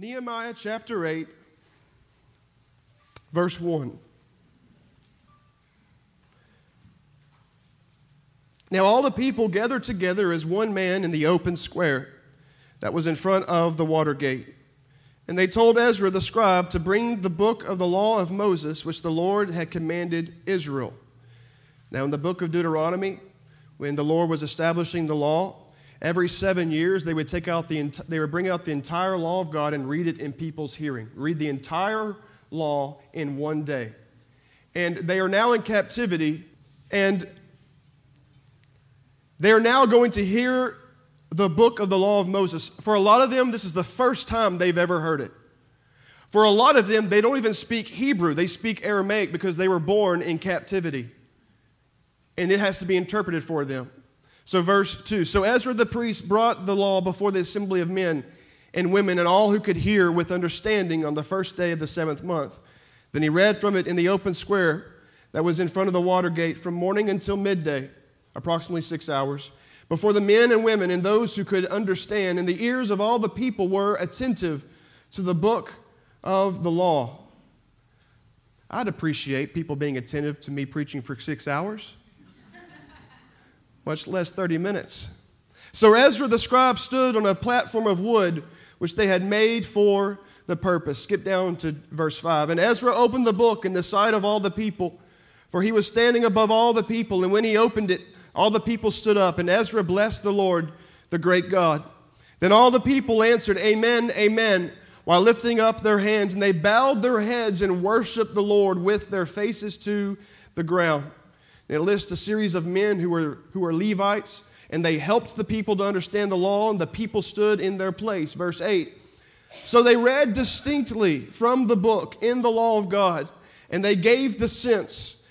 Nehemiah chapter 8, verse 1. Now all the people gathered together as one man in the open square that was in front of the water gate. And they told Ezra the scribe to bring the book of the law of Moses, which the Lord had commanded Israel. Now, in the book of Deuteronomy, when the Lord was establishing the law, every seven years they would take out the they would bring out the entire law of God and read it in people's hearing. Read the entire law in one day. And they are now in captivity, and they are now going to hear the book of the law of Moses. For a lot of them, this is the first time they've ever heard it. For a lot of them, they don't even speak Hebrew, they speak Aramaic because they were born in captivity. And it has to be interpreted for them. So, verse 2 So Ezra the priest brought the law before the assembly of men and women and all who could hear with understanding on the first day of the seventh month. Then he read from it in the open square that was in front of the water gate from morning until midday, approximately six hours before the men and women and those who could understand, and the ears of all the people were attentive to the book of the law. I'd appreciate people being attentive to me preaching for six hours, much less 30 minutes. So Ezra the scribe stood on a platform of wood which they had made for the purpose. Skip down to verse 5. And Ezra opened the book in the sight of all the people, for he was standing above all the people, and when he opened it, all the people stood up, and Ezra blessed the Lord, the great God. Then all the people answered, Amen, Amen, while lifting up their hands, and they bowed their heads and worshiped the Lord with their faces to the ground. They lists a series of men who were, who were Levites, and they helped the people to understand the law, and the people stood in their place. Verse 8. So they read distinctly from the book in the law of God, and they gave the sense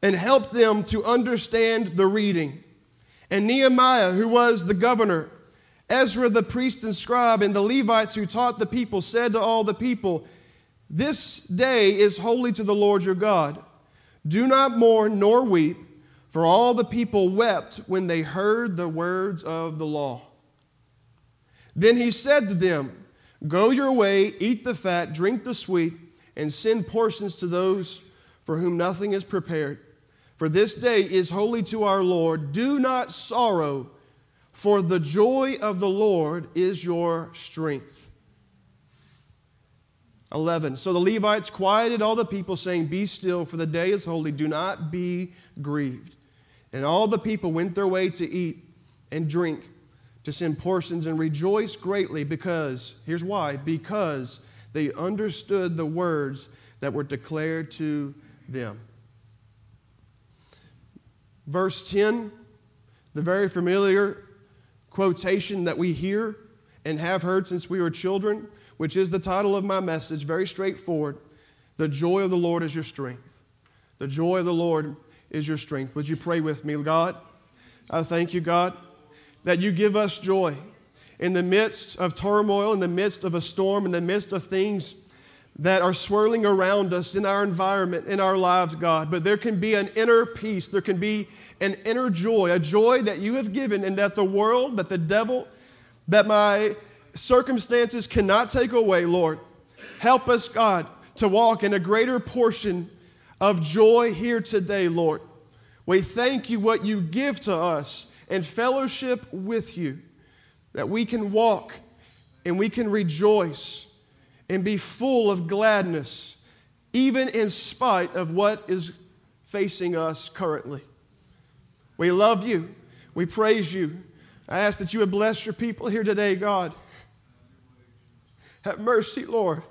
and helped them to understand the reading. And Nehemiah, who was the governor, Ezra the priest and scribe, and the Levites who taught the people, said to all the people, This day is holy to the Lord your God. Do not mourn nor weep, for all the people wept when they heard the words of the law. Then he said to them, Go your way, eat the fat, drink the sweet, and send portions to those for whom nothing is prepared for this day is holy to our Lord. Do not sorrow, for the joy of the Lord is your strength. 11. So the Levites quieted all the people, saying, Be still, for the day is holy. Do not be grieved. And all the people went their way to eat and drink, to send portions, and rejoice greatly because, here's why, because they understood the words that were declared to them. Verse 10, the very familiar quotation that we hear and have heard since we were children, which is the title of my message, very straightforward. The joy of the Lord is your strength. The joy of the Lord is your strength. Would you pray with me, God? I thank you, God, that you give us joy in the midst of turmoil, in the midst of a storm, in the midst of things that are swirling around us in our environment, in our lives, God. But there can be an inner peace, there can be an inner joy, a joy that you have given, and that the world, that the devil, that my circumstances cannot take away, Lord. Help us, God, to walk in a greater portion of joy here today, Lord. We thank you what you give to us and fellowship with you, that we can walk and we can rejoice and be full of gladness, even in spite of what is facing us currently. We love you. We praise you. I ask that you would bless your people here today, God. Have mercy, Lord.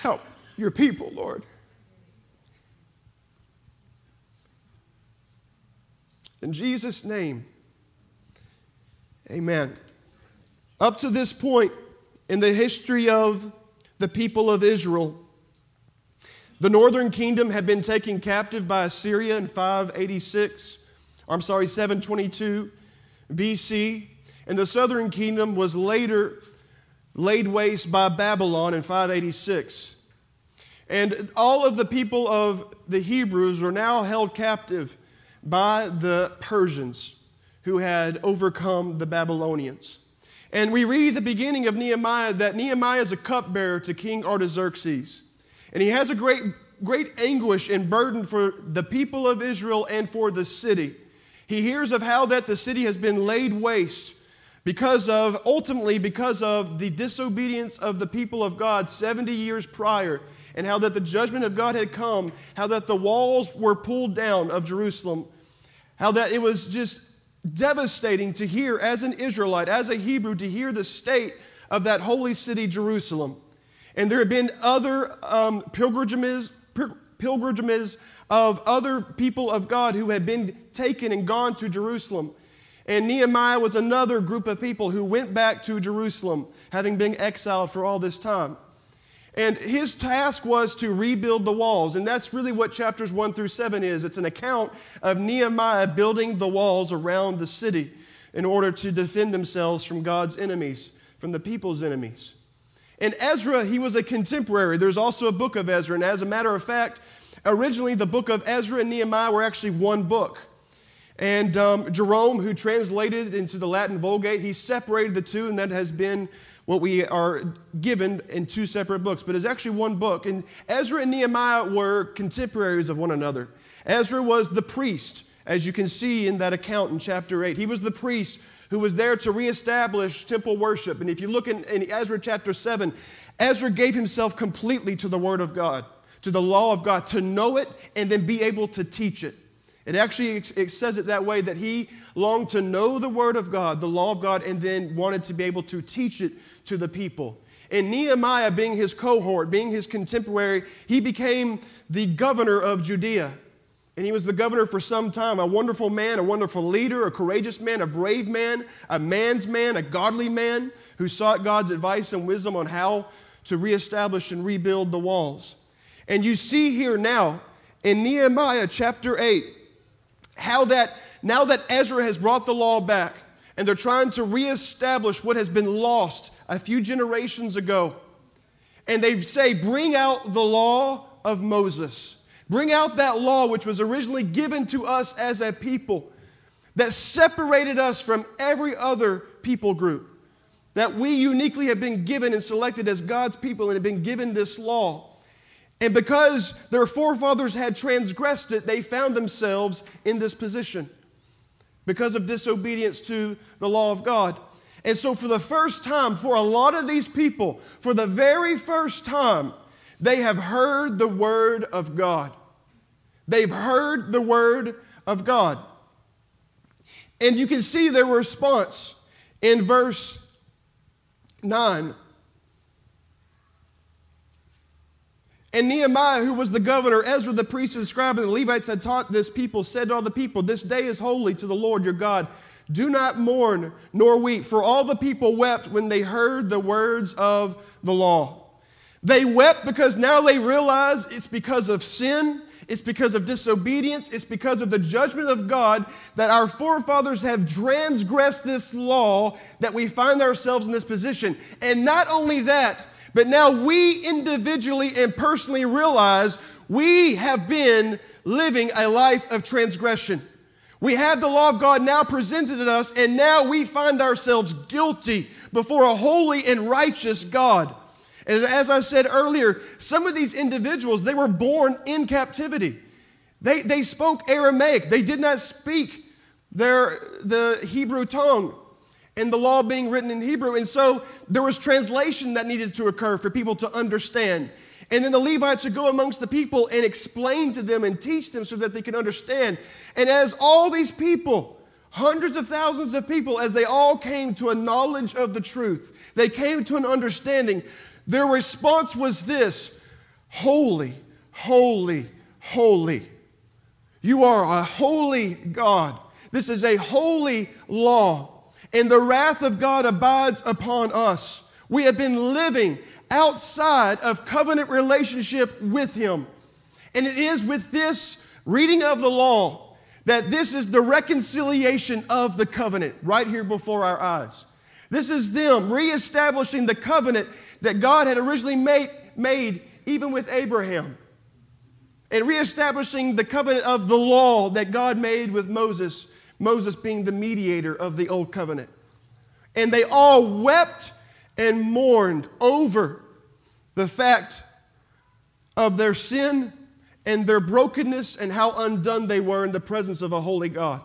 Help your people, Lord. In Jesus' name. Amen. Up to this point in the history of the people of Israel, the northern kingdom had been taken captive by Assyria in 586, I'm sorry, 722 BC, and the southern kingdom was later laid waste by Babylon in 586. And all of the people of the Hebrews were now held captive by the Persians who had overcome the Babylonians. And we read the beginning of Nehemiah that Nehemiah is a cupbearer to King Artaxerxes. And he has a great, great anguish and burden for the people of Israel and for the city. He hears of how that the city has been laid waste because of, ultimately, because of the disobedience of the people of God 70 years prior, and how that the judgment of God had come, how that the walls were pulled down of Jerusalem, how that it was just devastating to hear as an Israelite, as a Hebrew, to hear the state of that holy city, Jerusalem. And there have been other um, pilgrimages, pilgrimages of other people of God who had been taken and gone to Jerusalem. And Nehemiah was another group of people who went back to Jerusalem, having been exiled for all this time. And his task was to rebuild the walls. And that's really what chapters 1 through 7 is. It's an account of Nehemiah building the walls around the city in order to defend themselves from God's enemies, from the people's enemies. And Ezra, he was a contemporary. There's also a book of Ezra. And as a matter of fact, originally the book of Ezra and Nehemiah were actually one book. And um, Jerome, who translated it into the Latin Vulgate, he separated the two, and that has been what we are given in two separate books. But it's actually one book. And Ezra and Nehemiah were contemporaries of one another. Ezra was the priest, as you can see in that account in chapter 8. He was the priest who was there to reestablish temple worship. And if you look in, in Ezra chapter 7, Ezra gave himself completely to the Word of God, to the law of God, to know it and then be able to teach it. It actually it says it that way that he longed to know the Word of God, the law of God, and then wanted to be able to teach it to the people. And Nehemiah, being his cohort, being his contemporary, he became the governor of Judea. And he was the governor for some time, a wonderful man, a wonderful leader, a courageous man, a brave man, a man's man, a godly man who sought God's advice and wisdom on how to reestablish and rebuild the walls. And you see here now in Nehemiah chapter 8 how that now that Ezra has brought the law back and they're trying to reestablish what has been lost a few generations ago, and they say, Bring out the law of Moses. Bring out that law which was originally given to us as a people that separated us from every other people group. That we uniquely have been given and selected as God's people and have been given this law. And because their forefathers had transgressed it, they found themselves in this position because of disobedience to the law of God. And so, for the first time, for a lot of these people, for the very first time, they have heard the word of God. They've heard the word of God. And you can see their response in verse 9. And Nehemiah, who was the governor, Ezra the priest and scribe, and the Levites had taught this people, said to all the people, This day is holy to the Lord your God. Do not mourn nor weep, for all the people wept when they heard the words of the law. They wept because now they realize it's because of sin, it's because of disobedience, it's because of the judgment of God that our forefathers have transgressed this law that we find ourselves in this position. And not only that, but now we individually and personally realize we have been living a life of transgression. We have the law of God now presented to us, and now we find ourselves guilty before a holy and righteous God. As I said earlier, some of these individuals, they were born in captivity. They, they spoke Aramaic. They did not speak their, the Hebrew tongue and the law being written in Hebrew. And so there was translation that needed to occur for people to understand. And then the Levites would go amongst the people and explain to them and teach them so that they could understand. And as all these people, hundreds of thousands of people, as they all came to a knowledge of the truth, they came to an understanding, their response was this Holy, holy, holy. You are a holy God. This is a holy law and the wrath of God abides upon us. We have been living outside of covenant relationship with Him. And it is with this reading of the law that this is the reconciliation of the covenant right here before our eyes. This is them reestablishing the covenant that God had originally made, made even with Abraham. And reestablishing the covenant of the law that God made with Moses Moses being the mediator of the old covenant. And they all wept and mourned over the fact of their sin and their brokenness and how undone they were in the presence of a holy God.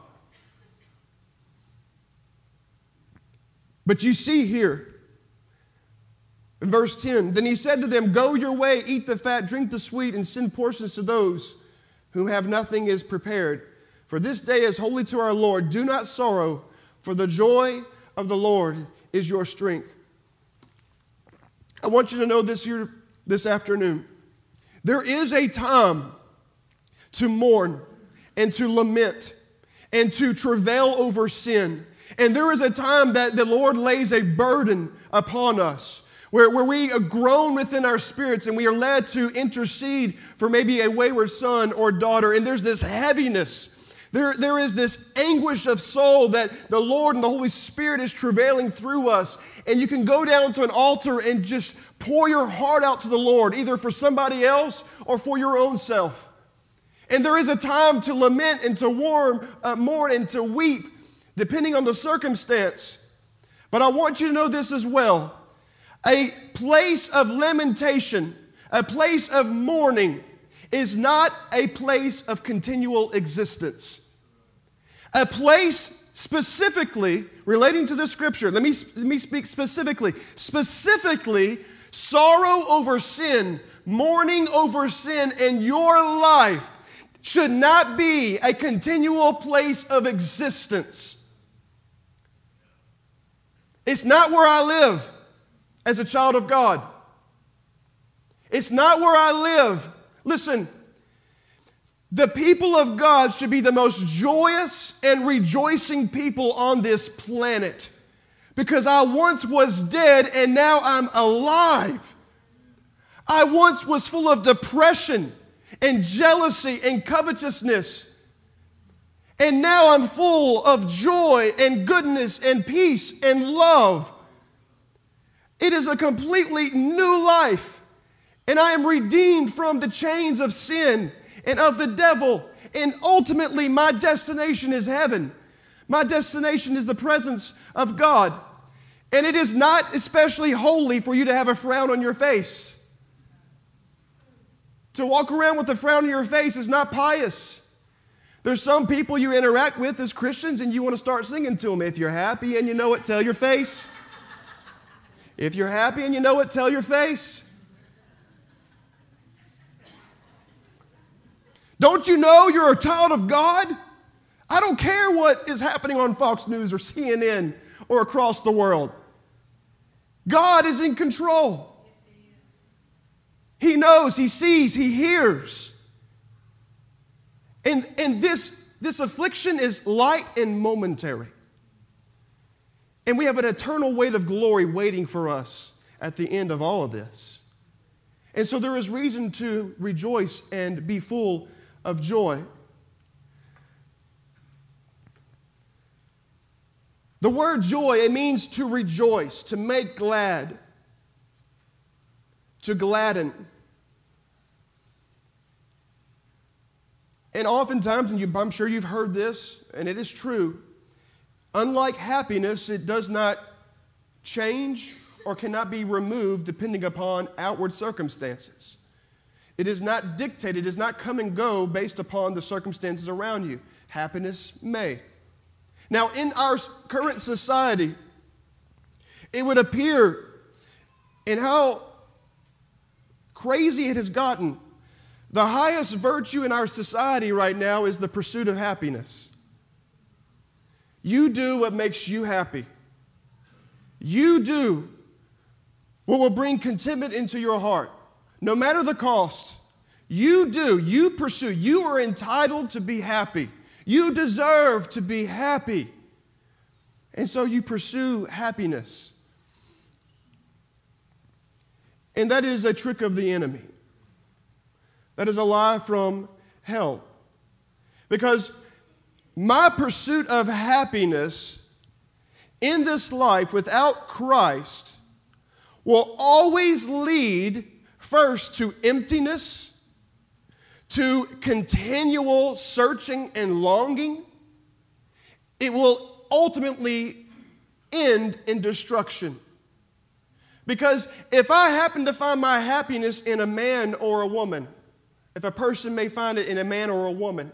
But you see here, in verse 10, then he said to them, Go your way, eat the fat, drink the sweet, and send portions to those who have nothing is prepared. For this day is holy to our Lord. Do not sorrow, for the joy of the Lord is your strength. I want you to know this here this afternoon. There is a time to mourn and to lament and to travail over sin. And there is a time that the Lord lays a burden upon us where, where we are grown within our spirits and we are led to intercede for maybe a wayward son or daughter. And there's this heaviness there, there is this anguish of soul that the Lord and the Holy Spirit is travailing through us. And you can go down to an altar and just pour your heart out to the Lord, either for somebody else or for your own self. And there is a time to lament and to warm, uh, mourn and to weep, depending on the circumstance. But I want you to know this as well a place of lamentation, a place of mourning, is not a place of continual existence. A place specifically relating to the scripture. Let me, let me speak specifically. Specifically, sorrow over sin, mourning over sin in your life should not be a continual place of existence. It's not where I live as a child of God. It's not where I live. Listen, the people of God should be the most joyous and rejoicing people on this planet because I once was dead and now I'm alive. I once was full of depression and jealousy and covetousness. And now I'm full of joy and goodness and peace and love. It is a completely new life. And I am redeemed from the chains of sin and of the devil. And ultimately, my destination is heaven. My destination is the presence of God. And it is not especially holy for you to have a frown on your face. To walk around with a frown on your face is not pious. There's some people you interact with as Christians and you want to start singing to them. If you're happy and you know it, tell your face. If you're happy and you know it, tell your face. Don't you know you're a child of God? I don't care what is happening on Fox News or CNN or across the world. God is in control. He knows, He sees, He hears. And, and this, this affliction is light and momentary. And we have an eternal weight of glory waiting for us at the end of all of this. And so there is reason to rejoice and be full of joy. The word joy, it means to rejoice, to make glad, to gladden. And oftentimes, and you, I'm sure you've heard this, and it is true, unlike happiness, it does not change or cannot be removed depending upon outward circumstances. It is not dictated, it does not come and go based upon the circumstances around you. Happiness may. Now, in our current society, it would appear and how crazy it has gotten. The highest virtue in our society right now is the pursuit of happiness. You do what makes you happy. You do what will bring contentment into your heart no matter the cost. You do, you pursue, you are entitled to be happy. You deserve to be happy. And so you pursue happiness. And that is a trick of the enemy. That is a lie from hell. Because my pursuit of happiness in this life without Christ will always lead First, to emptiness, to continual searching and longing, it will ultimately end in destruction. Because if I happen to find my happiness in a man or a woman, if a person may find it in a man or a woman,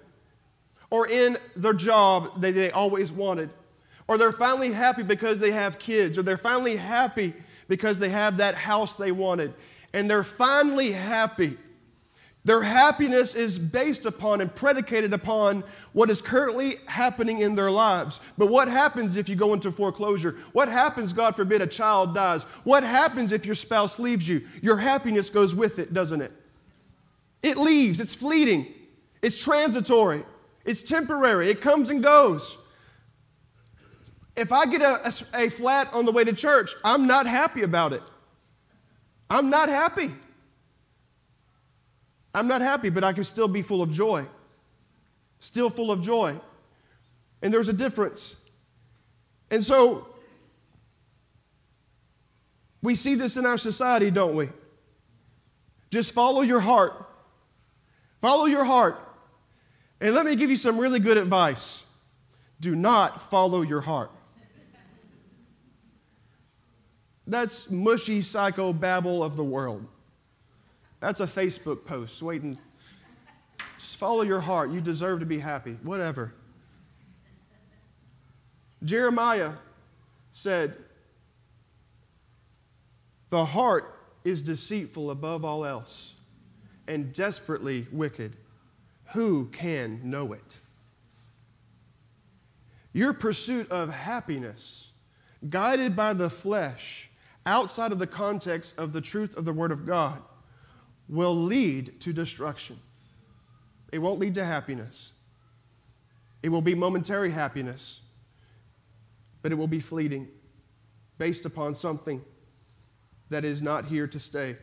or in their job that they always wanted, or they're finally happy because they have kids, or they're finally happy because they have that house they wanted, and they're finally happy. Their happiness is based upon and predicated upon what is currently happening in their lives. But what happens if you go into foreclosure? What happens, God forbid, a child dies? What happens if your spouse leaves you? Your happiness goes with it, doesn't it? It leaves, it's fleeting, it's transitory. It's temporary, it comes and goes. If I get a, a, a, flat on the way to church, I'm not happy about it. I'm not happy. I'm not happy, but I can still be full of joy. Still full of joy. And there's a difference. And so, we see this in our society, don't we? Just follow your heart. Follow your heart. And let me give you some really good advice do not follow your heart. That's mushy psycho babble of the world. That's a Facebook post waiting. Just follow your heart. You deserve to be happy. Whatever. Jeremiah said, The heart is deceitful above all else and desperately wicked. Who can know it? Your pursuit of happiness, guided by the flesh, outside of the context of the truth of the Word of God, will lead to destruction. It won't lead to happiness. It will be momentary happiness, but it will be fleeting, based upon something that is not here to stay.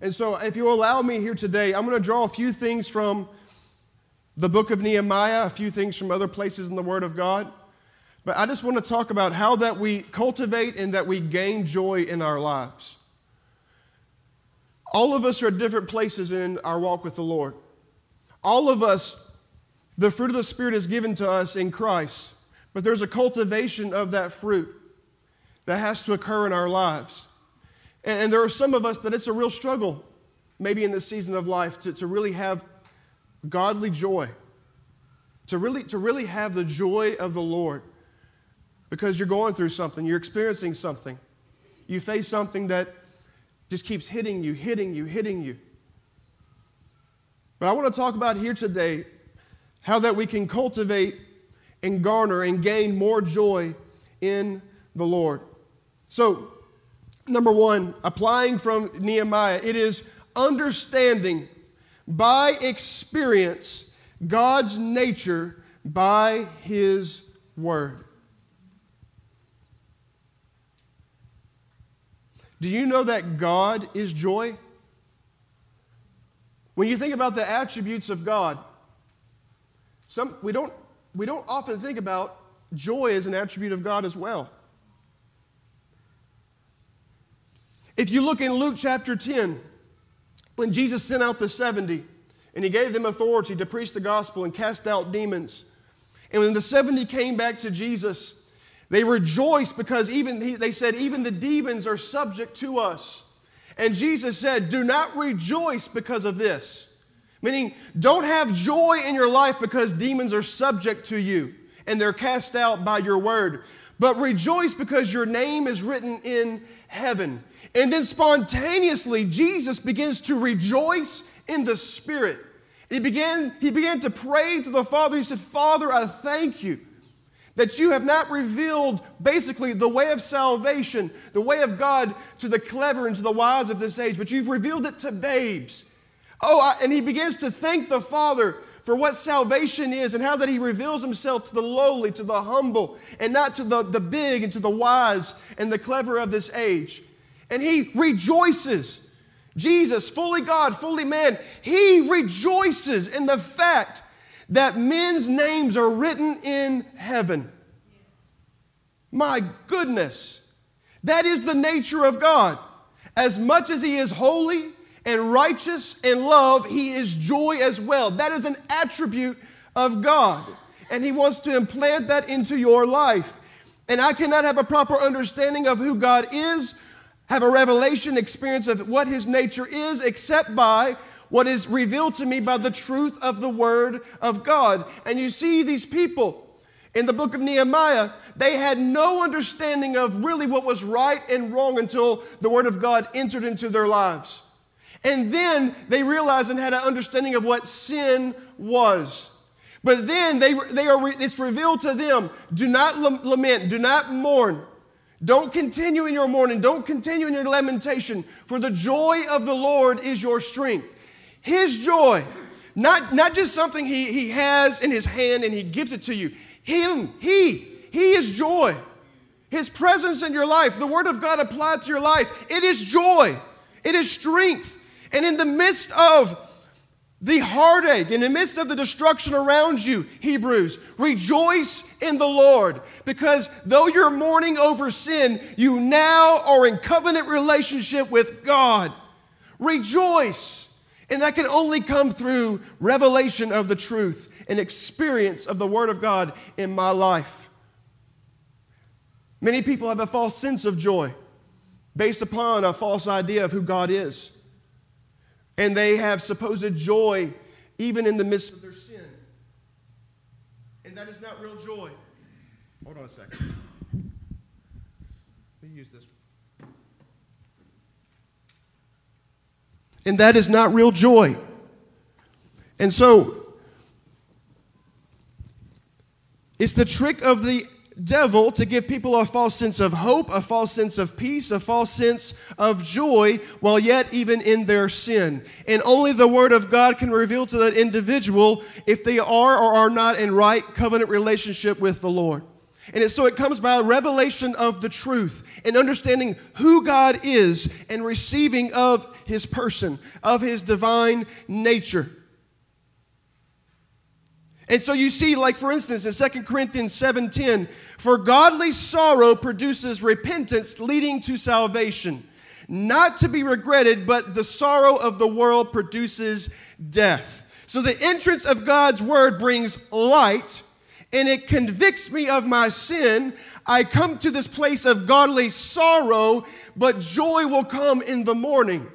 And so, if you allow me here today, I'm going to draw a few things from the book of Nehemiah, a few things from other places in the Word of God. But I just want to talk about how that we cultivate and that we gain joy in our lives. All of us are at different places in our walk with the Lord. All of us, the fruit of the Spirit is given to us in Christ, but there's a cultivation of that fruit that has to occur in our lives. And, there are some of us that it's a real struggle, maybe in this season of life, to, to really have godly joy, to really, to really have the joy of the Lord because you're going through something, you're experiencing something. You face something that just keeps hitting you, hitting you, hitting you. But I want to talk about here today how that we can cultivate and garner and gain more joy in the Lord. So, number one, applying from Nehemiah, it is understanding by experience God's nature by His Word. Do you know that God is joy? When you think about the attributes of God, some, we, don't, we don't often think about joy as an attribute of God as well. If you look in Luke chapter 10, when Jesus sent out the 70 and he gave them authority to preach the gospel and cast out demons, and when the 70 came back to Jesus, they rejoiced because even they said, even the demons are subject to us. And Jesus said, Do not rejoice because of this. Meaning, don't have joy in your life because demons are subject to you and they're cast out by your word. But rejoice because your name is written in heaven. And then spontaneously, Jesus begins to rejoice in the Spirit. He began, he began to pray to the Father. He said, Father, I thank you that you have not revealed basically the way of salvation, the way of God to the clever and to the wise of this age, but you've revealed it to babes. Oh, I, and he begins to thank the Father for what salvation is and how that he reveals himself to the lowly, to the humble, and not to the, the big and to the wise and the clever of this age. And he rejoices. Jesus, fully God, fully man, he rejoices in the fact that men's names are written in heaven. My goodness, that is the nature of God. As much as he is holy, and righteous and love, he is joy as well. That is an attribute of God. And He wants to implant that into your life. And I cannot have a proper understanding of who God is, have a revelation experience of what His nature is, except by what is revealed to me by the truth of the Word of God. And you see these people in the book of Nehemiah, they had no understanding of really what was right and wrong until the Word of God entered into their lives. And then they realized and had an understanding of what sin was. But then they, they are, it's revealed to them do not lament, do not mourn. Don't continue in your mourning, don't continue in your lamentation, for the joy of the Lord is your strength. His joy, not, not just something he, he has in his hand and he gives it to you. Him, He, He is joy. His presence in your life, the Word of God applied to your life, it is joy, it is strength. And in the midst of the heartache, in the midst of the destruction around you, Hebrews, rejoice in the Lord. Because though you're mourning over sin, you now are in covenant relationship with God. Rejoice. And that can only come through revelation of the truth and experience of the Word of God in my life. Many people have a false sense of joy based upon a false idea of who God is. And they have supposed joy even in the midst of their sin. And that is not real joy. Hold on a second. Let me use this. And that is not real joy. And so It's the trick of the devil to give people a false sense of hope, a false sense of peace, a false sense of joy, while yet even in their sin. And only the Word of God can reveal to that individual if they are or are not in right covenant relationship with the Lord. And so it comes by revelation of the truth and understanding who God is and receiving of His person, of His divine nature. And so you see, like for instance, in 2 Corinthians 7:10, for godly sorrow produces repentance leading to salvation, not to be regretted, but the sorrow of the world produces death. So the entrance of God's word brings light and it convicts me of my sin. I come to this place of godly sorrow, but joy will come in the morning.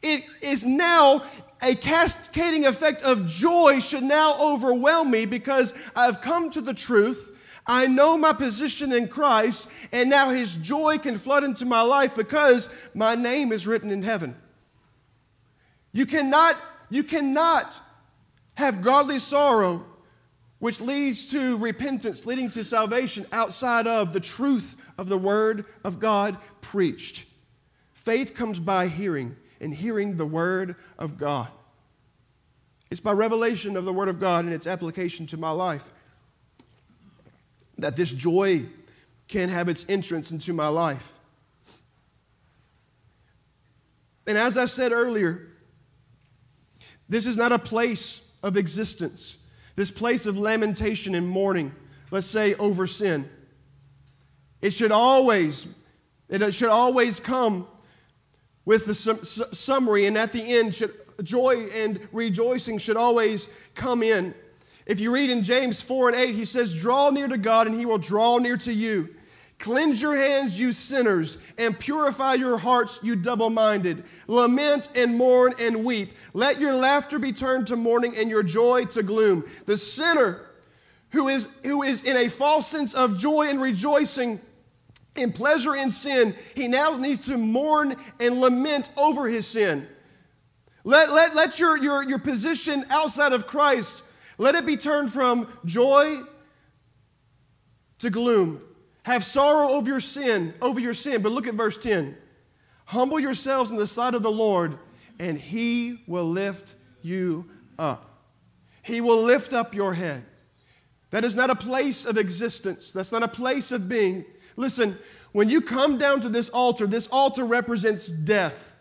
It is now a cascading effect of joy should now overwhelm me because I've come to the truth. I know my position in Christ, and now His joy can flood into my life because my name is written in heaven. You cannot, you cannot have godly sorrow, which leads to repentance, leading to salvation, outside of the truth of the Word of God preached. Faith comes by hearing, and hearing the Word of God. It's by revelation of the Word of God and its application to my life that this joy can have its entrance into my life. And as I said earlier, this is not a place of existence, this place of lamentation and mourning, let's say over sin. It should always, it should always come with the summary, and at the end should joy and rejoicing should always come in. If you read in James 4 and 8, he says, Draw near to God, and he will draw near to you. Cleanse your hands, you sinners, and purify your hearts, you double minded. Lament and mourn and weep. Let your laughter be turned to mourning and your joy to gloom. The sinner who is, who is in a false sense of joy and rejoicing in pleasure in sin, he now needs to mourn and lament over his sin. Let, let, let your, your, your position outside of Christ, let it be turned from joy to gloom. Have sorrow over your sin, over your sin. But look at verse 10. Humble yourselves in the sight of the Lord, and he will lift you up. He will lift up your head. That is not a place of existence. That's not a place of being. Listen, when you come down to this altar, this altar represents death.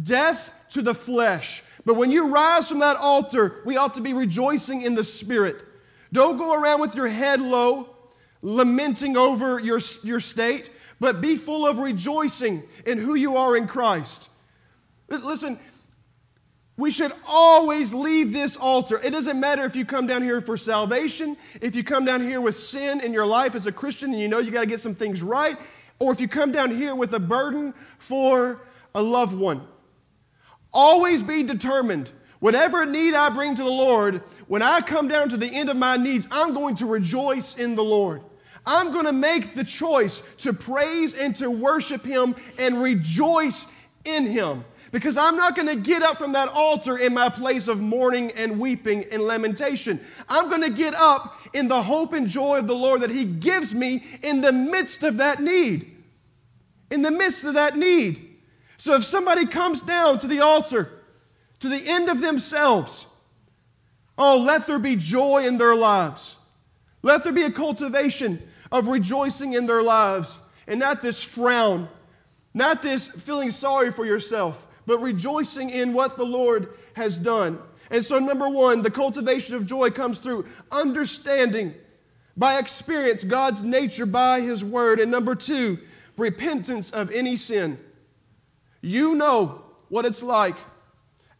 Death to the flesh. But when you rise from that altar, we ought to be rejoicing in the Spirit. Don't go around with your head low, lamenting over your, your state, but be full of rejoicing in who you are in Christ. Listen, We should always leave this altar. It doesn't matter if you come down here for salvation, if you come down here with sin in your life as a Christian and you know you got to get some things right, or if you come down here with a burden for a loved one. Always be determined. Whatever need I bring to the Lord, when I come down to the end of my needs, I'm going to rejoice in the Lord. I'm going to make the choice to praise and to worship Him and rejoice in Him. Because I'm not going to get up from that altar in my place of mourning and weeping and lamentation. I'm going to get up in the hope and joy of the Lord that He gives me in the midst of that need. In the midst of that need. So if somebody comes down to the altar, to the end of themselves, oh, let there be joy in their lives. Let there be a cultivation of rejoicing in their lives and not this frown, not this feeling sorry for yourself, but rejoicing in what the Lord has done. And so, number one, the cultivation of joy comes through understanding by experience God's nature by His Word. And number two, repentance of any sin. You know what it's like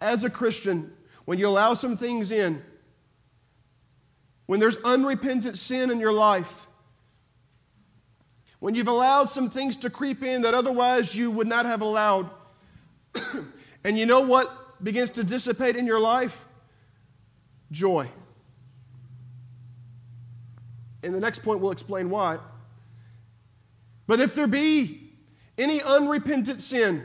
as a Christian when you allow some things in, when there's unrepentant sin in your life, when you've allowed some things to creep in that otherwise you would not have allowed. And you know what begins to dissipate in your life? Joy. In the next point, we'll explain why. But if there be any unrepentant sin,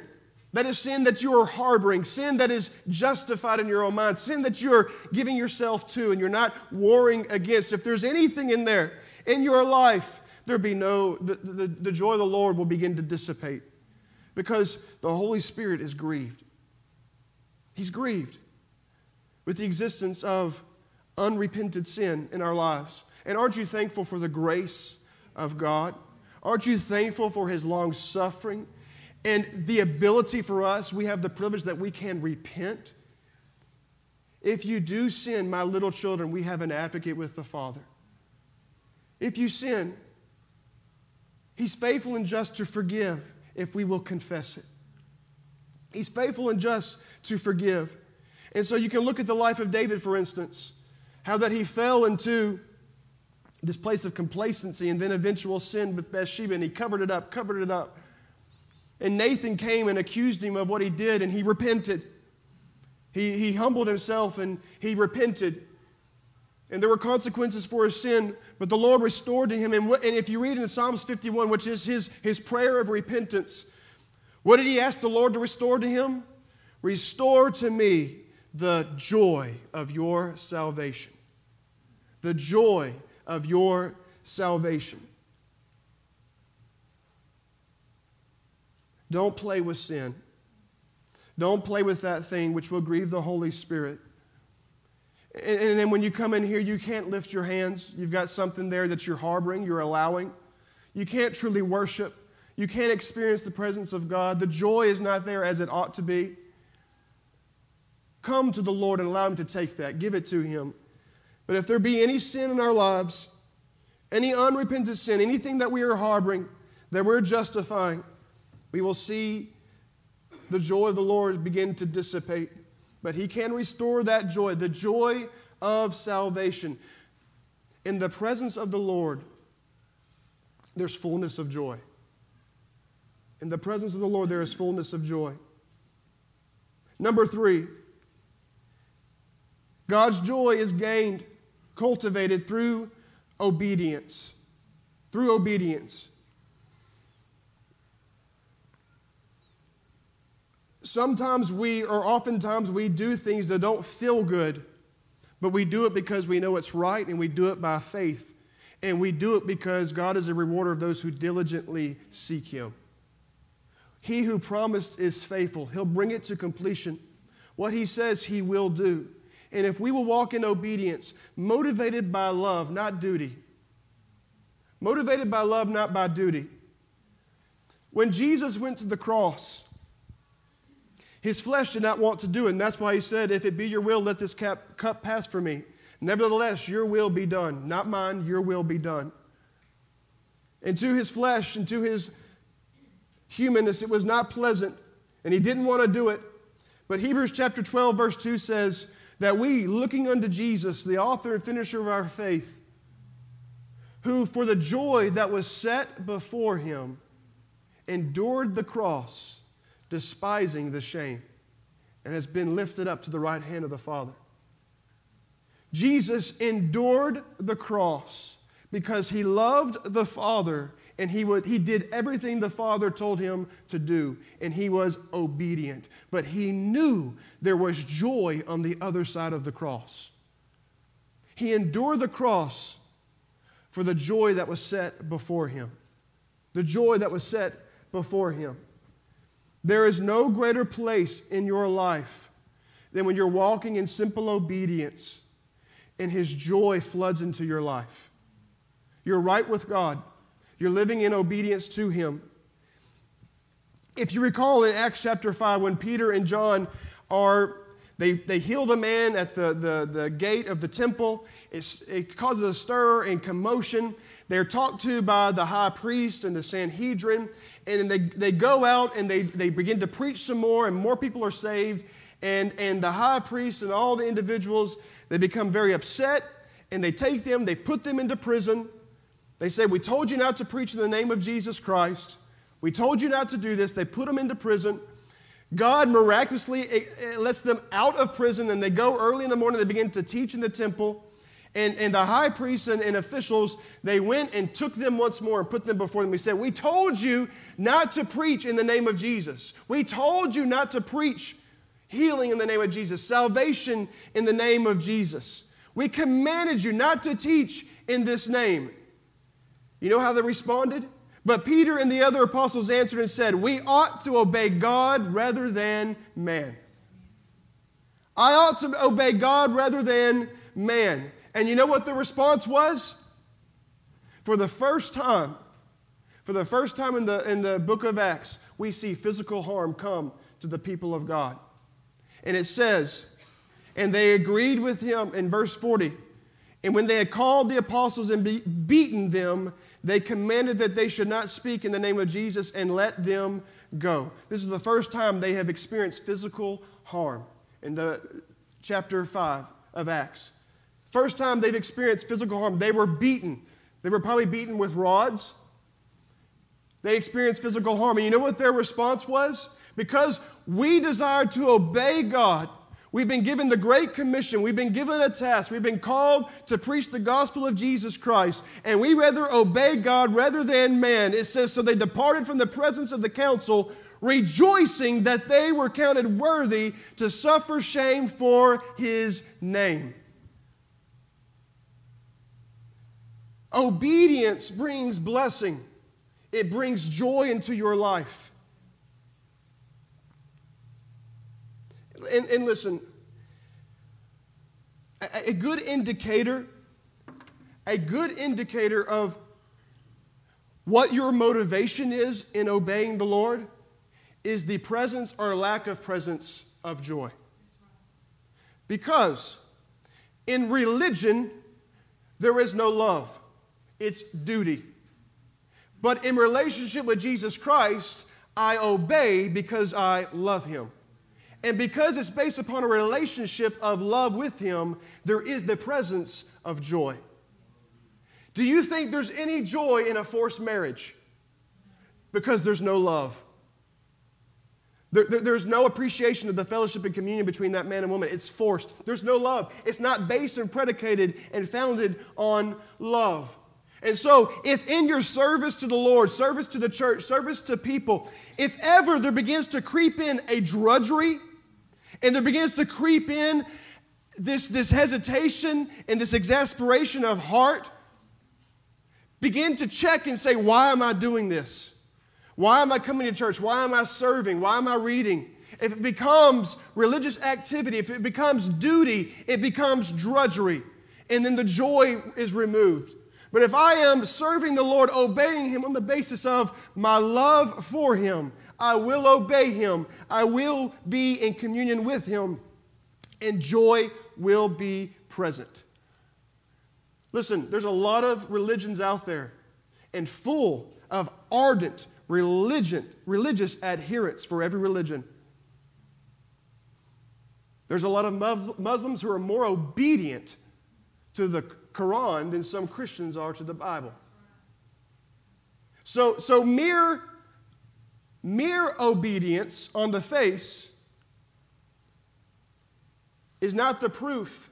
that is sin that you are harboring, sin that is justified in your own mind, sin that you are giving yourself to and you're not warring against. If there's anything in there in your life, there be no, the, the, the joy of the Lord will begin to dissipate because the Holy Spirit is grieved. He's grieved with the existence of unrepented sin in our lives. And aren't you thankful for the grace of God? Aren't you thankful for His long suffering and the ability for us? We have the privilege that we can repent. If you do sin, my little children, we have an advocate with the Father. If you sin, He's faithful and just to forgive if we will confess it. He's faithful and just to forgive. And so you can look at the life of David, for instance, how that he fell into this place of complacency and then eventual sin with Bathsheba, and he covered it up, covered it up. And Nathan came and accused him of what he did, and he repented. He, he humbled himself and he repented. And there were consequences for his sin, but the Lord restored to him. And, and if you read in Psalms 51, which is his, his prayer of repentance, what did he ask the Lord to restore to him? Restore to me the joy of your salvation. The joy of your salvation. Don't play with sin. Don't play with that thing which will grieve the Holy Spirit. And, and then when you come in here, you can't lift your hands. You've got something there that you're harboring, you're allowing. You can't truly worship. You can't experience the presence of God. The joy is not there as it ought to be. Come to the Lord and allow Him to take that, give it to Him. But if there be any sin in our lives, any unrepentant sin, anything that we are harboring, that we're justifying, we will see the joy of the Lord begin to dissipate. But He can restore that joy, the joy of salvation. In the presence of the Lord, there's fullness of joy. In the presence of the Lord, there is fullness of joy. Number three, God's joy is gained, cultivated through obedience. Through obedience. Sometimes we, or oftentimes, we do things that don't feel good, but we do it because we know it's right and we do it by faith. And we do it because God is a rewarder of those who diligently seek Him. He who promised is faithful, He'll bring it to completion. What He says He will do. And if we will walk in obedience, motivated by love, not duty, motivated by love, not by duty. When Jesus went to the cross, his flesh did not want to do it, and that's why he said, If it be your will, let this cup pass from me. Nevertheless, your will be done. Not mine, your will be done. And to his flesh and to his humanness, it was not pleasant, and he didn't want to do it. But Hebrews chapter 12, verse 2 says that we, looking unto Jesus, the author and finisher of our faith, who for the joy that was set before him endured the cross, despising the shame, and has been lifted up to the right hand of the Father. Jesus endured the cross because he loved the Father and he, would, he did everything the Father told him to do, and he was obedient. But he knew there was joy on the other side of the cross. He endured the cross for the joy that was set before him. The joy that was set before him. There is no greater place in your life than when you're walking in simple obedience and his joy floods into your life. You're right with God. You're living in obedience to Him. If you recall in Acts chapter 5, when Peter and John are, they, they heal the man at the, the, the gate of the temple, it's, it causes a stir and commotion. They're talked to by the high priest and the Sanhedrin, and then they, they go out and they, they begin to preach some more, and more people are saved. And, and the high priest and all the individuals, they become very upset, and they take them, they put them into prison. They say, We told you not to preach in the name of Jesus Christ. We told you not to do this. They put them into prison. God miraculously eh, eh, lets them out of prison, and they go early in the morning. They begin to teach in the temple. And, and the high priests and, and officials, they went and took them once more and put them before them. We said, We told you not to preach in the name of Jesus. We told you not to preach healing in the name of Jesus, salvation in the name of Jesus. We commanded you not to teach in this name. You know how they responded? But Peter and the other apostles answered and said, We ought to obey God rather than man. I ought to obey God rather than man. And you know what the response was? For the first time, for the first time in the, in the book of Acts, we see physical harm come to the people of God. And it says, and they agreed with him in verse 40. And when they had called the apostles and be- beaten them, they commanded that they should not speak in the name of Jesus and let them go. This is the first time they have experienced physical harm in the chapter 5 of Acts. First time they've experienced physical harm. They were beaten. They were probably beaten with rods. They experienced physical harm. And you know what their response was? Because we desire to obey God We've been given the Great Commission. We've been given a task. We've been called to preach the gospel of Jesus Christ. And we rather obey God rather than man. It says, So they departed from the presence of the council, rejoicing that they were counted worthy to suffer shame for his name. Obedience brings blessing, it brings joy into your life. And, and listen, a, a good indicator, a good indicator of what your motivation is in obeying the Lord is the presence or lack of presence of joy. Because in religion, there is no love, it's duty. But in relationship with Jesus Christ, I obey because I love him. And because it's based upon a relationship of love with Him, there is the presence of joy. Do you think there's any joy in a forced marriage? Because there's no love. There, there, there's no appreciation of the fellowship and communion between that man and woman. It's forced. There's no love. It's not based and predicated and founded on love. And so, if in your service to the Lord, service to the church, service to people, if ever there begins to creep in a drudgery, and there begins to creep in this, this hesitation and this exasperation of heart. Begin to check and say, why am I doing this? Why am I coming to church? Why am I serving? Why am I reading? If it becomes religious activity, if it becomes duty, it becomes drudgery. And then the joy is removed. But if I am serving the Lord, obeying Him on the basis of my love for Him, I will obey Him. I will be in communion with Him, and joy will be present. Listen, there's a lot of religions out there and full of ardent religion, religious adherents for every religion. There's a lot of Muslims who are more obedient to the Quran than some Christians are to the Bible. So, so mere, mere obedience on the face is not the proof.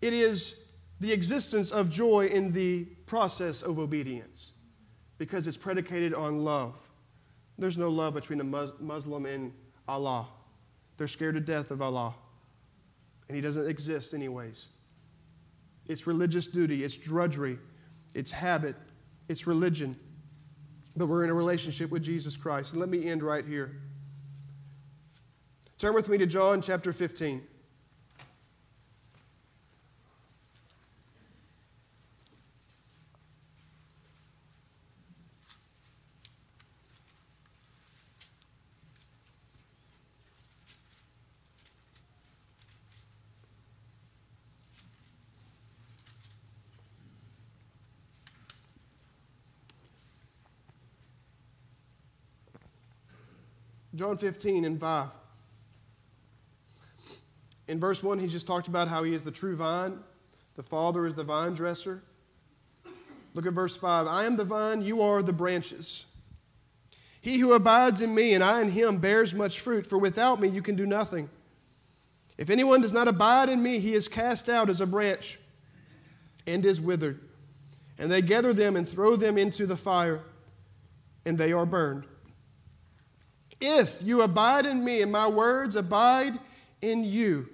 It is the existence of joy in the process of obedience because it's predicated on love. There's no love between a Muslim and Allah. They're scared to death of Allah. And He doesn't exist, anyways. It's religious duty, it's drudgery, it's habit, it's religion. But we're in a relationship with Jesus Christ. And let me end right here. Turn with me to John chapter 15. John 15 and 5. In verse 1, he just talked about how he is the true vine, the Father is the vine dresser. Look at verse 5. I am the vine, you are the branches. He who abides in me and I in him bears much fruit, for without me you can do nothing. If anyone does not abide in me, he is cast out as a branch and is withered. And they gather them and throw them into the fire, and they are burned. If you abide in me and my words abide in you,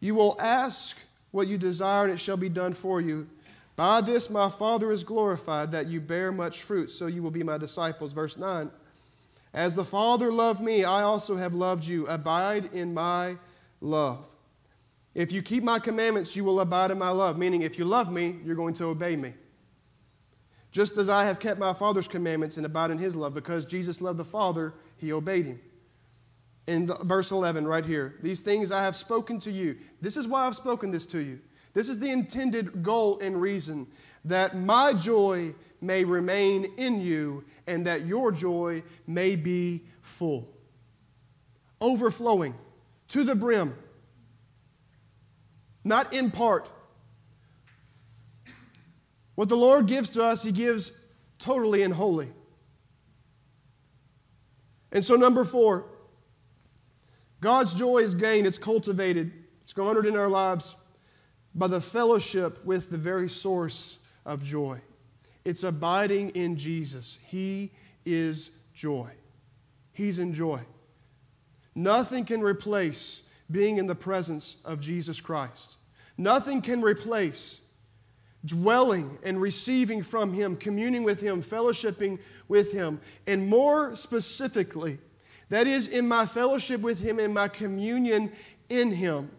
you will ask what you desire, and it shall be done for you. By this my Father is glorified, that you bear much fruit, so you will be my disciples. Verse 9 As the Father loved me, I also have loved you. Abide in my love. If you keep my commandments, you will abide in my love. Meaning, if you love me, you're going to obey me. Just as I have kept my Father's commandments and abide in his love, because Jesus loved the Father, he obeyed him. In verse 11, right here, these things I have spoken to you. This is why I've spoken this to you. This is the intended goal and reason that my joy may remain in you and that your joy may be full, overflowing to the brim, not in part, what the Lord gives to us, He gives totally and wholly. And so, number four, God's joy is gained, it's cultivated, it's garnered in our lives by the fellowship with the very source of joy. It's abiding in Jesus. He is joy. He's in joy. Nothing can replace being in the presence of Jesus Christ. Nothing can replace dwelling and receiving from Him, communing with Him, fellowshipping with Him. And more specifically, that is in my fellowship with Him and my communion in Him.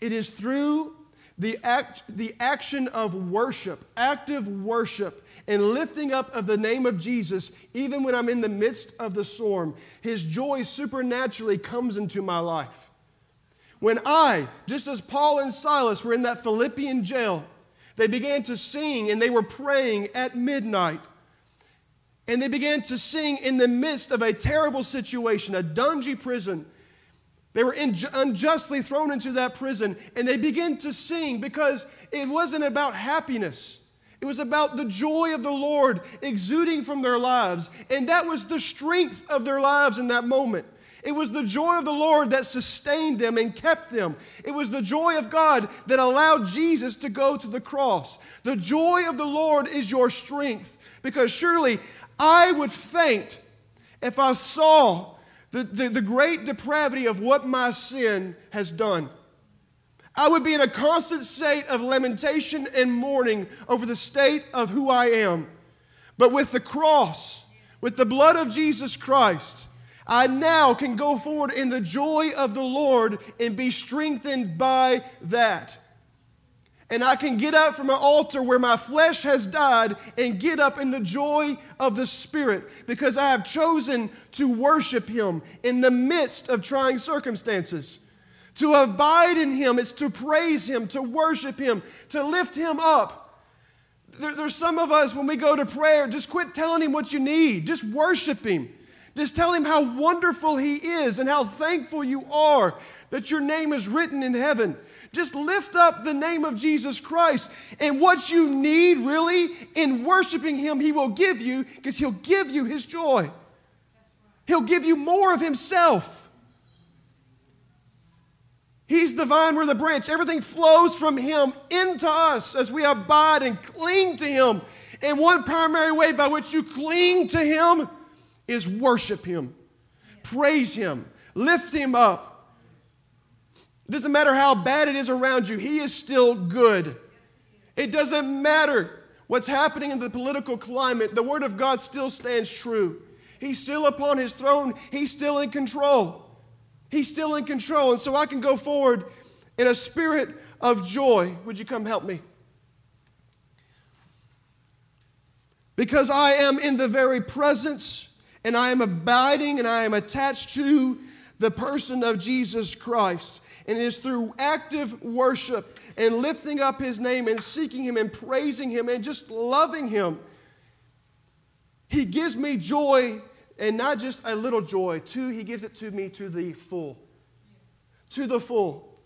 It is through the, act, the action of worship, active worship, and lifting up of the name of Jesus, even when I'm in the midst of the storm. His joy supernaturally comes into my life. When I, just as Paul and Silas were in that Philippian jail, they began to sing and they were praying at midnight. And they began to sing in the midst of a terrible situation, a dungy prison. They were unjustly thrown into that prison, and they began to sing because it wasn't about happiness. It was about the joy of the Lord exuding from their lives, and that was the strength of their lives in that moment. It was the joy of the Lord that sustained them and kept them. It was the joy of God that allowed Jesus to go to the cross. The joy of the Lord is your strength because surely I would faint if I saw the, the, the, great depravity of what my sin has done. I would be in a constant state of lamentation and mourning over the state of who I am. But with the cross, with the blood of Jesus Christ, I now can go forward in the joy of the Lord and be strengthened by that. And I can get up from an altar where my flesh has died and get up in the joy of the Spirit because I have chosen to worship Him in the midst of trying circumstances. To abide in Him is to praise Him, to worship Him, to lift Him up. There, there's some of us, when we go to prayer, just quit telling Him what you need, just worship Him. Just tell him how wonderful he is and how thankful you are that your name is written in heaven. Just lift up the name of Jesus Christ. And what you need really in worshiping him, he will give you because he'll give you his joy. He'll give you more of himself. He's the vine, we're the branch. Everything flows from Him into us as we abide and cling to Him. And one primary way by which you cling to Him is worship Him, praise Him, lift Him up. It doesn't matter how bad it is around you, He is still good. It doesn't matter what's happening in the political climate, the Word of God still stands true. He's still upon His throne, He's still in control. He's still in control. And so I can go forward in a spirit of joy. Would you come help me? Because I am in the very presence and I am abiding and I am attached to the person of Jesus Christ. And it is through active worship and lifting up his name and seeking him and praising him and just loving him. He gives me joy and not just a little joy. Two, he gives it to me to the full. To the full.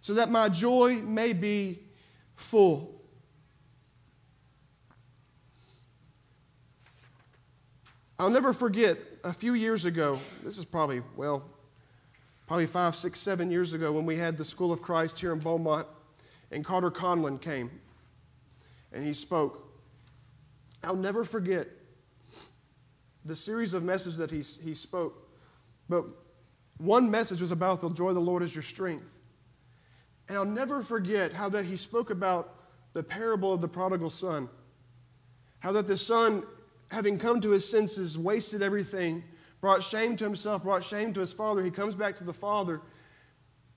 So that my joy may be full. I'll never forget a few years ago, this is probably, well, probably five, six, seven years ago when we had the School of Christ here in Beaumont, and Carter Conlon came and he spoke. I'll never forget the series of messages that he, he spoke. But one message was about the joy of the Lord is your strength. And I'll never forget how that he spoke about the parable of the prodigal son. How that the son, having come to his senses, wasted everything, brought shame to himself, brought shame to his father. He comes back to the father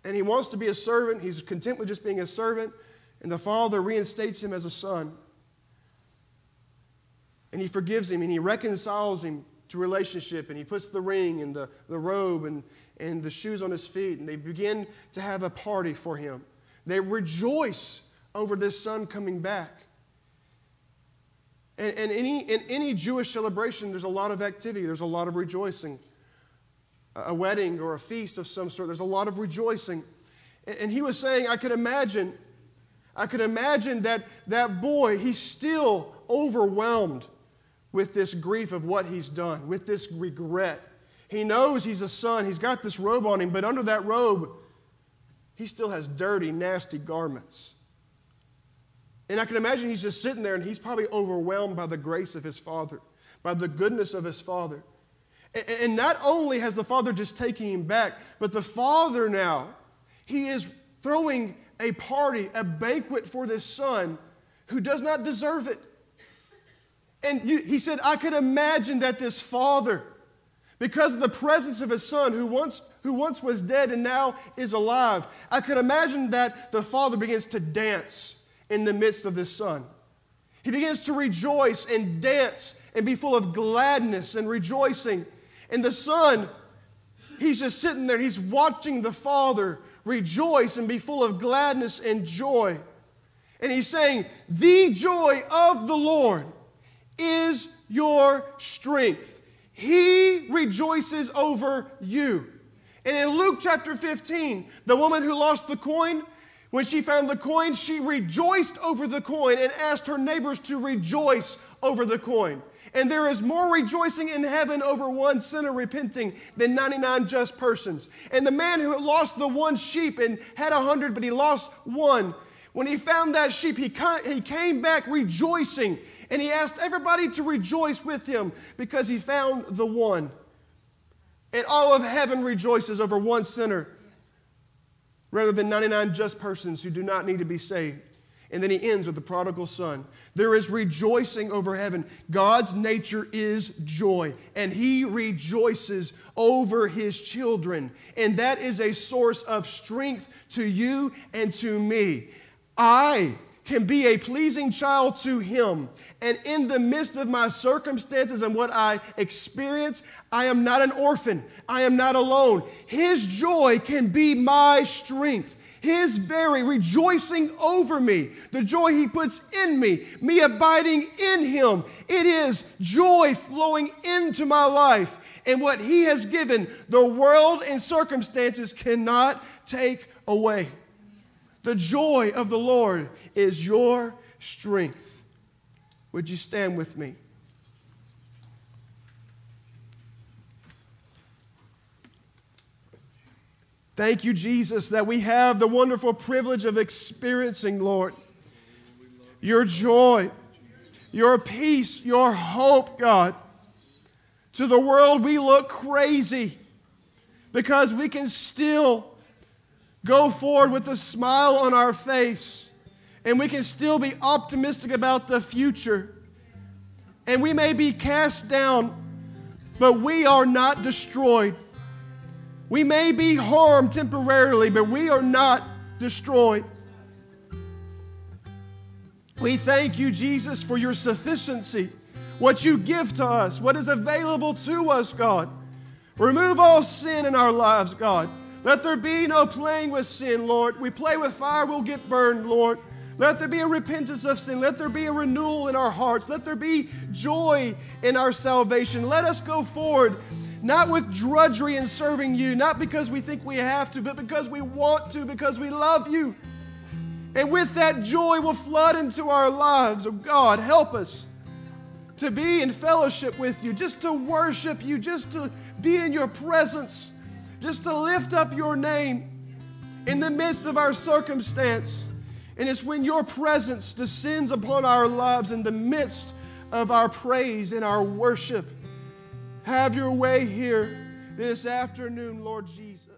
and he wants to be a servant. He's content with just being a servant. And the father reinstates him as a son and he forgives him and he reconciles him to relationship and he puts the ring and the, the robe and, and the shoes on his feet and they begin to have a party for him. They rejoice over this son coming back. And, and any, in any Jewish celebration, there's a lot of activity, there's a lot of rejoicing. A wedding or a feast of some sort, there's a lot of rejoicing. And, and he was saying, I could imagine, I could imagine that that boy, he's still overwhelmed with this grief of what he's done, with this regret. He knows he's a son, he's got this robe on him, but under that robe, he still has dirty, nasty garments. And I can imagine he's just sitting there and he's probably overwhelmed by the grace of his father, by the goodness of his father. And not only has the father just taken him back, but the father now, he is throwing a party, a banquet for this son who does not deserve it. And you, he said, I could imagine that this father, because of the presence of his son who once, who once was dead and now is alive, I could imagine that the father begins to dance in the midst of this son. He begins to rejoice and dance and be full of gladness and rejoicing. And the son, he's just sitting there, he's watching the father rejoice and be full of gladness and joy. And he's saying, The joy of the Lord is your strength. He rejoices over you. And in Luke chapter 15, the woman who lost the coin, when she found the coin, she rejoiced over the coin and asked her neighbors to rejoice over the coin. And there is more rejoicing in heaven over one sinner repenting than 99 just persons. And the man who lost the one sheep and had a hundred, but he lost one, when he found that sheep, he came back rejoicing and he asked everybody to rejoice with him because he found the one. And all of heaven rejoices over one sinner rather than 99 just persons who do not need to be saved. And then he ends with the prodigal son. There is rejoicing over heaven. God's nature is joy, and he rejoices over his children. And that is a source of strength to you and to me. I can be a pleasing child to Him. And in the midst of my circumstances and what I experience, I am not an orphan. I am not alone. His joy can be my strength. His very rejoicing over me, the joy He puts in me, me abiding in Him. It is joy flowing into my life. And what He has given, the world and circumstances cannot take away. The joy of the Lord is your strength. Would you stand with me? Thank you, Jesus, that we have the wonderful privilege of experiencing, Lord, your joy, your peace, your hope, God. To the world, we look crazy because we can still go forward with a smile on our face and we can still be optimistic about the future. And we may be cast down, but we are not destroyed. We may be harmed temporarily, but we are not destroyed. We thank you, Jesus, for your sufficiency, what you give to us, what is available to us, God. Remove all sin in our lives, God. Let there be no playing with sin, Lord. We play with fire, we'll get burned, Lord. Let there be a repentance of sin. Let there be a renewal in our hearts. Let there be joy in our salvation. Let us go forward not with drudgery in serving you, not because we think we have to, but because we want to, because we love you. And with that joy will flood into our lives. Oh God, help us to be in fellowship with you, just to worship you, just to be in your presence, just to lift up your name in the midst of our circumstance. And it's when your presence descends upon our lives in the midst of our praise and our worship have your way here this afternoon, Lord Jesus.